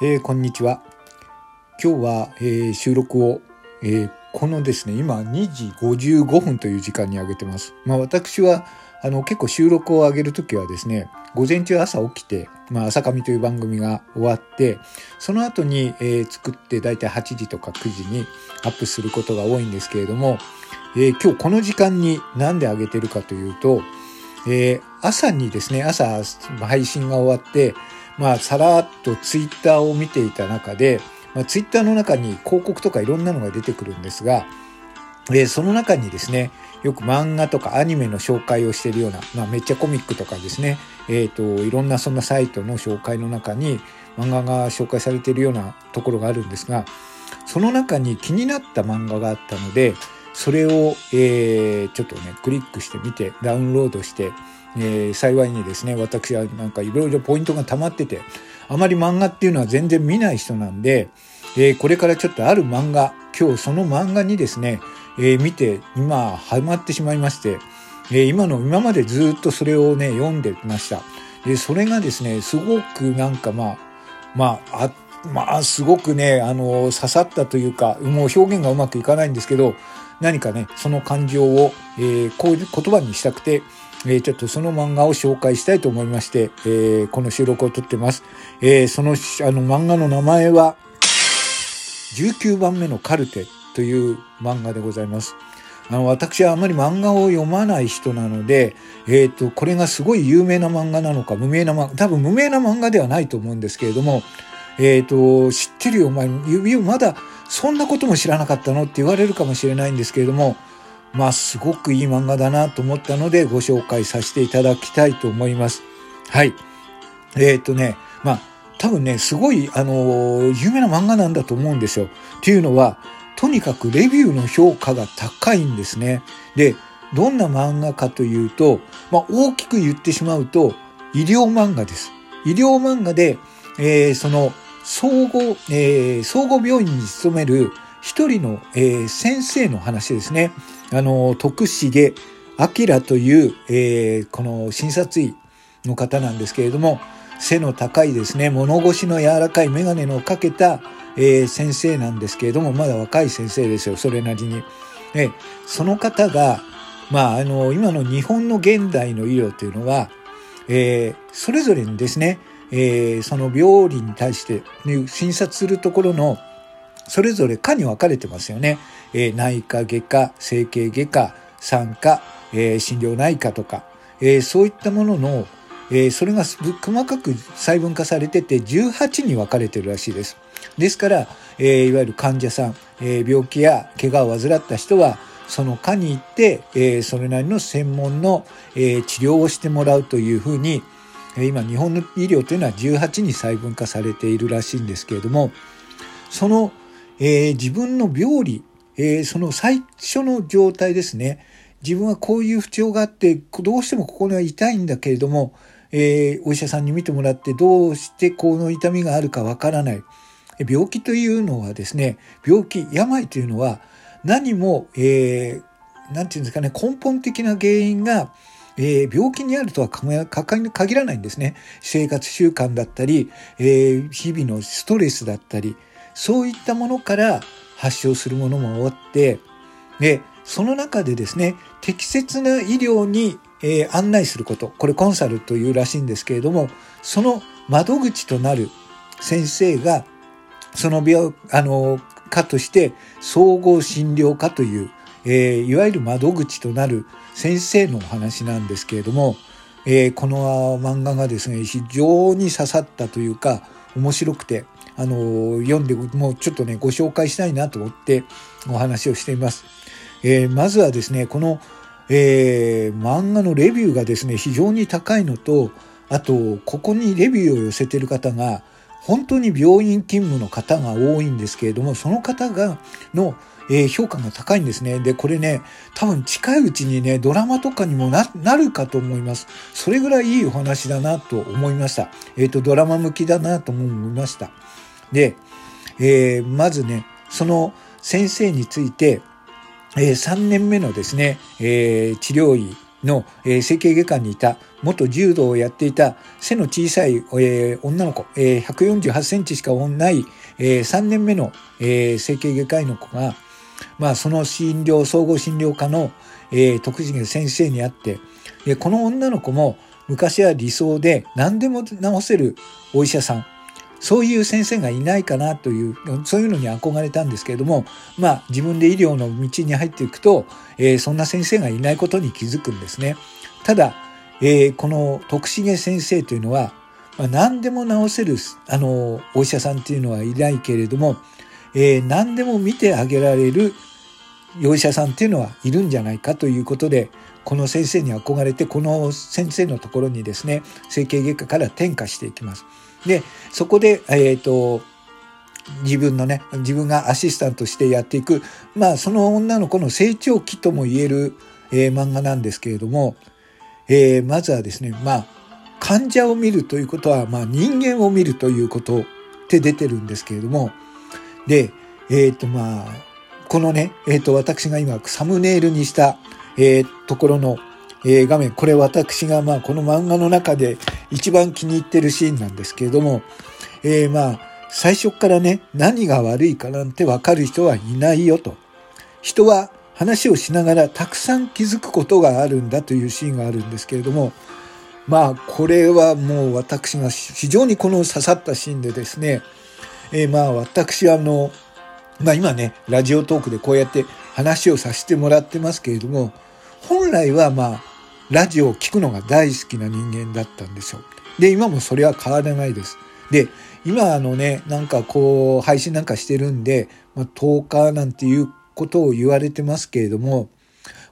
えー、こんにちは。今日は、えー、収録を、えー、このですね、今2時55分という時間に上げてます。まあ私は、あの結構収録を上げるときはですね、午前中朝起きて、まあ朝上という番組が終わって、その後に、え、作ってだいたい8時とか9時にアップすることが多いんですけれども、え、今日この時間になんで上げてるかというと、え、朝にですね、朝配信が終わって、まあ、さらっとツイッターを見ていた中で、まあ、ツイッターの中に広告とかいろんなのが出てくるんですが、えー、その中にですね、よく漫画とかアニメの紹介をしているような、まあ、めっちゃコミックとかですね、えっ、ー、と、いろんなそんなサイトの紹介の中に漫画が紹介されているようなところがあるんですが、その中に気になった漫画があったので、それを、えー、ちょっとね、クリックしてみて、ダウンロードして、えー、幸いにですね、私はなんかいろいろポイントが溜まってて、あまり漫画っていうのは全然見ない人なんで、えー、これからちょっとある漫画、今日その漫画にですね、えー、見て、今、ハマってしまいまして、え今の、今までずっとそれをね、読んでました。で、それがですね、すごくなんかまあ、まあ、あまあ、すごくね、あの、刺さったというか、もう表現がうまくいかないんですけど、何かね、その感情を、えー、こういう言葉にしたくて、えー、ちょっとその漫画を紹介したいと思いまして、えー、この収録を撮ってます。えー、その、あの漫画の名前は、19番目のカルテという漫画でございます。あの、私はあまり漫画を読まない人なので、えっ、と、これがすごい有名な漫画なのか、無名な漫画、多分無名な漫画ではないと思うんですけれども、えっ、と、知ってるよ、お前、指をまだそんなことも知らなかったのって言われるかもしれないんですけれども、まあ、すごくいい漫画だなと思ったので、ご紹介させていただきたいと思います。はい。えー、っとね、まあ、多分ね、すごい、あの有名な漫画なんだと思うんですよ。っていうのは、とにかくレビューの評価が高いんですね。で、どんな漫画かというと、まあ、大きく言ってしまうと、医療漫画です。医療漫画で、えー、その、総合、えー、総合病院に勤める一人の、えー、先生の話ですね。あの、徳重明という、えー、この診察医の方なんですけれども、背の高いですね、物腰の柔らかい眼鏡のかけた、えー、先生なんですけれども、まだ若い先生ですよ、それなりに。えその方が、まあ、あの、今の日本の現代の医療というのは、えー、それぞれにですね、えー、その病理に対して、診察するところのそれぞれ科に分かれてますよね。えー、内科外科、整形外科、産科、えー、診療内科とか、えー、そういったものの、えそれが細かく細分化されてて18に分かれてるらしいです。ですから、えいわゆる患者さん、え病気や怪我を患った人は、その科に行って、えそれなりの専門の、え治療をしてもらうというふうに、今日本の医療というのは18に細分化されているらしいんですけれども、その、えー、自分の病理、えー、その最初の状態ですね。自分はこういう不調があって、どうしてもここが痛いんだけれども、えー、お医者さんに見てもらってどうしてこの痛みがあるかわからない。病気というのはですね、病気、病というのは何も、えー、なんていうんですかね、根本的な原因がえー、病気にあるとは限らないんですね。生活習慣だったり、えー、日々のストレスだったり、そういったものから発症するものもあって、で、その中でですね、適切な医療に、えー、案内すること、これコンサルというらしいんですけれども、その窓口となる先生が、その病、あの、科として総合診療科というえー、いわゆる窓口となる先生のお話なんですけれども、えー、この漫画がですね、非常に刺さったというか、面白くて、あの、読んで、もうちょっとね、ご紹介したいなと思ってお話をしています。えー、まずはですね、この、えー、漫画のレビューがですね、非常に高いのと、あと、ここにレビューを寄せてる方が、本当に病院勤務の方が多いんですけれども、その方が、の、えー、評価が高いんですね。で、これね、多分近いうちにね、ドラマとかにもな、なるかと思います。それぐらいいいお話だなと思いました。えっ、ー、と、ドラマ向きだなとも思いました。で、えー、まずね、その先生について、えー、3年目のですね、えー、治療医の、えー、整形外科にいた元柔道をやっていた背の小さい、えー、女の子、えー、148センチしかない、えー、3年目の、えー、整形外科医の子が、まあ、その診療、総合診療科の、えー、徳重先生に会って、でこの女の子も昔は理想で何でも治せるお医者さん、そういう先生がいないかなという、そういうのに憧れたんですけれども、まあ自分で医療の道に入っていくと、えー、そんな先生がいないことに気づくんですね。ただ、えー、この徳重先生というのは、まあ、何でも治せる、あの、お医者さんっていうのはいないけれども、えー、何でも見てあげられるお医者さんっていうのはいるんじゃないかということで、この先生に憧れて、この先生のところにですね、整形外科から転化していきます。で、そこで、えっ、ー、と、自分のね、自分がアシスタントしてやっていく、まあ、その女の子の成長期とも言える、えー、漫画なんですけれども、えー、まずはですね、まあ、患者を見るということは、まあ、人間を見るということって出てるんですけれども、で、えっ、ー、と、まあ、このね、えっ、ー、と、私が今、サムネイルにした、えー、ところの、えー、画面、これ私が、まあ、この漫画の中で一番気に入ってるシーンなんですけれども、えー、まあ、最初からね、何が悪いかなんてわかる人はいないよと。人は話をしながらたくさん気づくことがあるんだというシーンがあるんですけれども、まあ、これはもう私が非常にこの刺さったシーンでですね、えー、まあ、私はあの、まあ今ね、ラジオトークでこうやって話をさせてもらってますけれども、本来はまあ、ラジオを聞くのが大好きな人間だったんですよ。で、今もそれは変わらないです。で、今あのね、なんかこう、配信なんかしてるんで、まあ、10日なんていうことを言われてますけれども、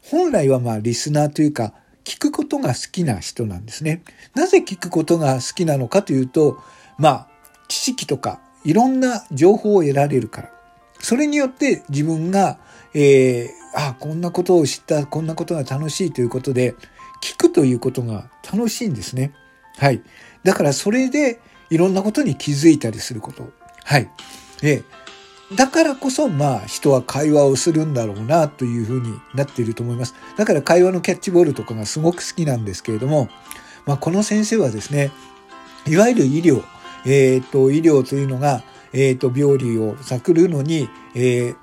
本来はまあリスナーというか、聞くことが好きな人なんですね。なぜ聞くことが好きなのかというと、まあ、知識とかいろんな情報を得られるから。それによって自分が、えー、あ、こんなことを知った、こんなことが楽しいということで、聞くということが楽しいんですね。はい。だからそれでいろんなことに気づいたりすること。はい。えーだからこそ、まあ、人は会話をするんだろうな、というふうになっていると思います。だから会話のキャッチボールとかがすごく好きなんですけれども、まあ、この先生はですね、いわゆる医療、えっ、ー、と、医療というのが、えっ、ー、と、病理を探るのに、えー、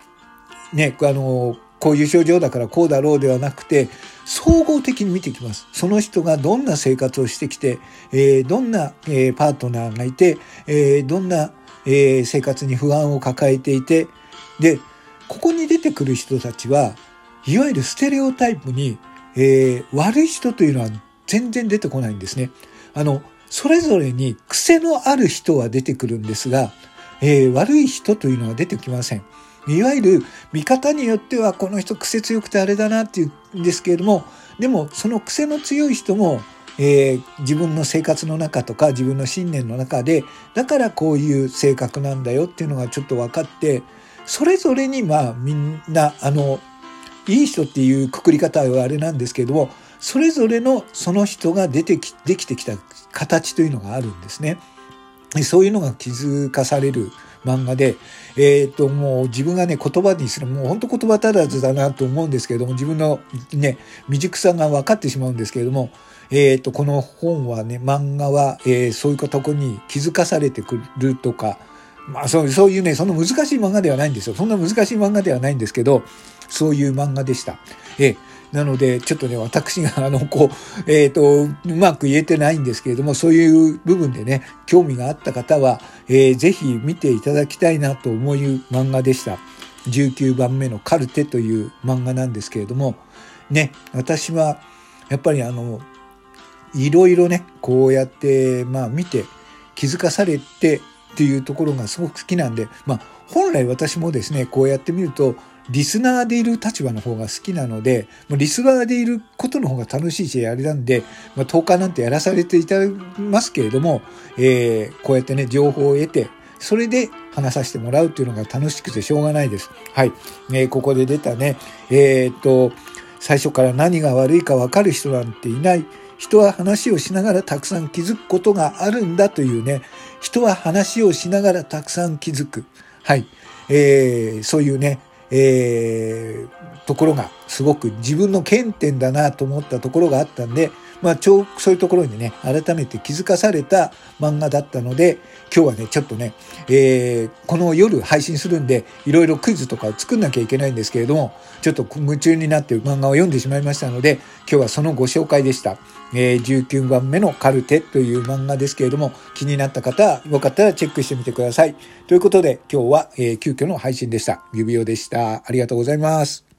ね、あの、こういう症状だからこうだろうではなくて、総合的に見ていきます。その人がどんな生活をしてきて、えー、どんな、えー、パートナーがいて、えー、どんなえー、生活に不安を抱えていて、で、ここに出てくる人たちは、いわゆるステレオタイプに、えー、悪い人というのは全然出てこないんですね。あの、それぞれに癖のある人は出てくるんですが、えー、悪い人というのは出てきません。いわゆる見方によってはこの人癖強くてあれだなっていうんですけれども、でもその癖の強い人もえー、自分の生活の中とか自分の信念の中でだからこういう性格なんだよっていうのがちょっと分かってそれぞれにまあみんなあのいい人っていうくくり方はあれなんですけれどもそれぞれのその人が出てきできてきた形というのがあるんですね。そういうのが気づかされる漫画で、えっ、と、もう自分がね、言葉にする、もう本当言葉足らずだなと思うんですけれども、自分のね、未熟さが分かってしまうんですけれども、えっ、と、この本はね、漫画は、えー、そういうとこに気づかされてくるとか、まあそう、そういうね、その難しい漫画ではないんですよ。そんな難しい漫画ではないんですけど、そういう漫画でした。えーなので、ちょっとね、私が、あの、こう、えっ、ー、と、うまく言えてないんですけれども、そういう部分でね、興味があった方は、えー、ぜひ見ていただきたいなと思う漫画でした。19番目のカルテという漫画なんですけれども、ね、私は、やっぱりあの、いろいろね、こうやって、まあ見て気づかされてっていうところがすごく好きなんで、まあ本来私もですね、こうやってみると、リスナーでいる立場の方が好きなので、リスナーでいることの方が楽しいし、あれなんで、まあ、10日なんてやらされていただきますけれども、えー、こうやってね、情報を得て、それで話させてもらうっていうのが楽しくてしょうがないです。はい。えー、ここで出たね、えー、っと、最初から何が悪いか分かる人なんていない。人は話をしながらたくさん気づくことがあるんだというね、人は話をしながらたくさん気づく。はい。えー、そういうね、えー、ところがすごく自分の原点だなと思ったところがあったんで、まあ、ちょそういうところにね、改めて気づかされた漫画だったので、今日はね、ちょっとね、えー、この夜配信するんで、いろいろクイズとかを作んなきゃいけないんですけれども、ちょっと夢中になって漫画を読んでしまいましたので、今日はそのご紹介でした。えー、19番目のカルテという漫画ですけれども、気になった方は、よかったらチェックしてみてください。ということで、今日は、えー、急遽の配信でした。指輪でした。ありがとうございます。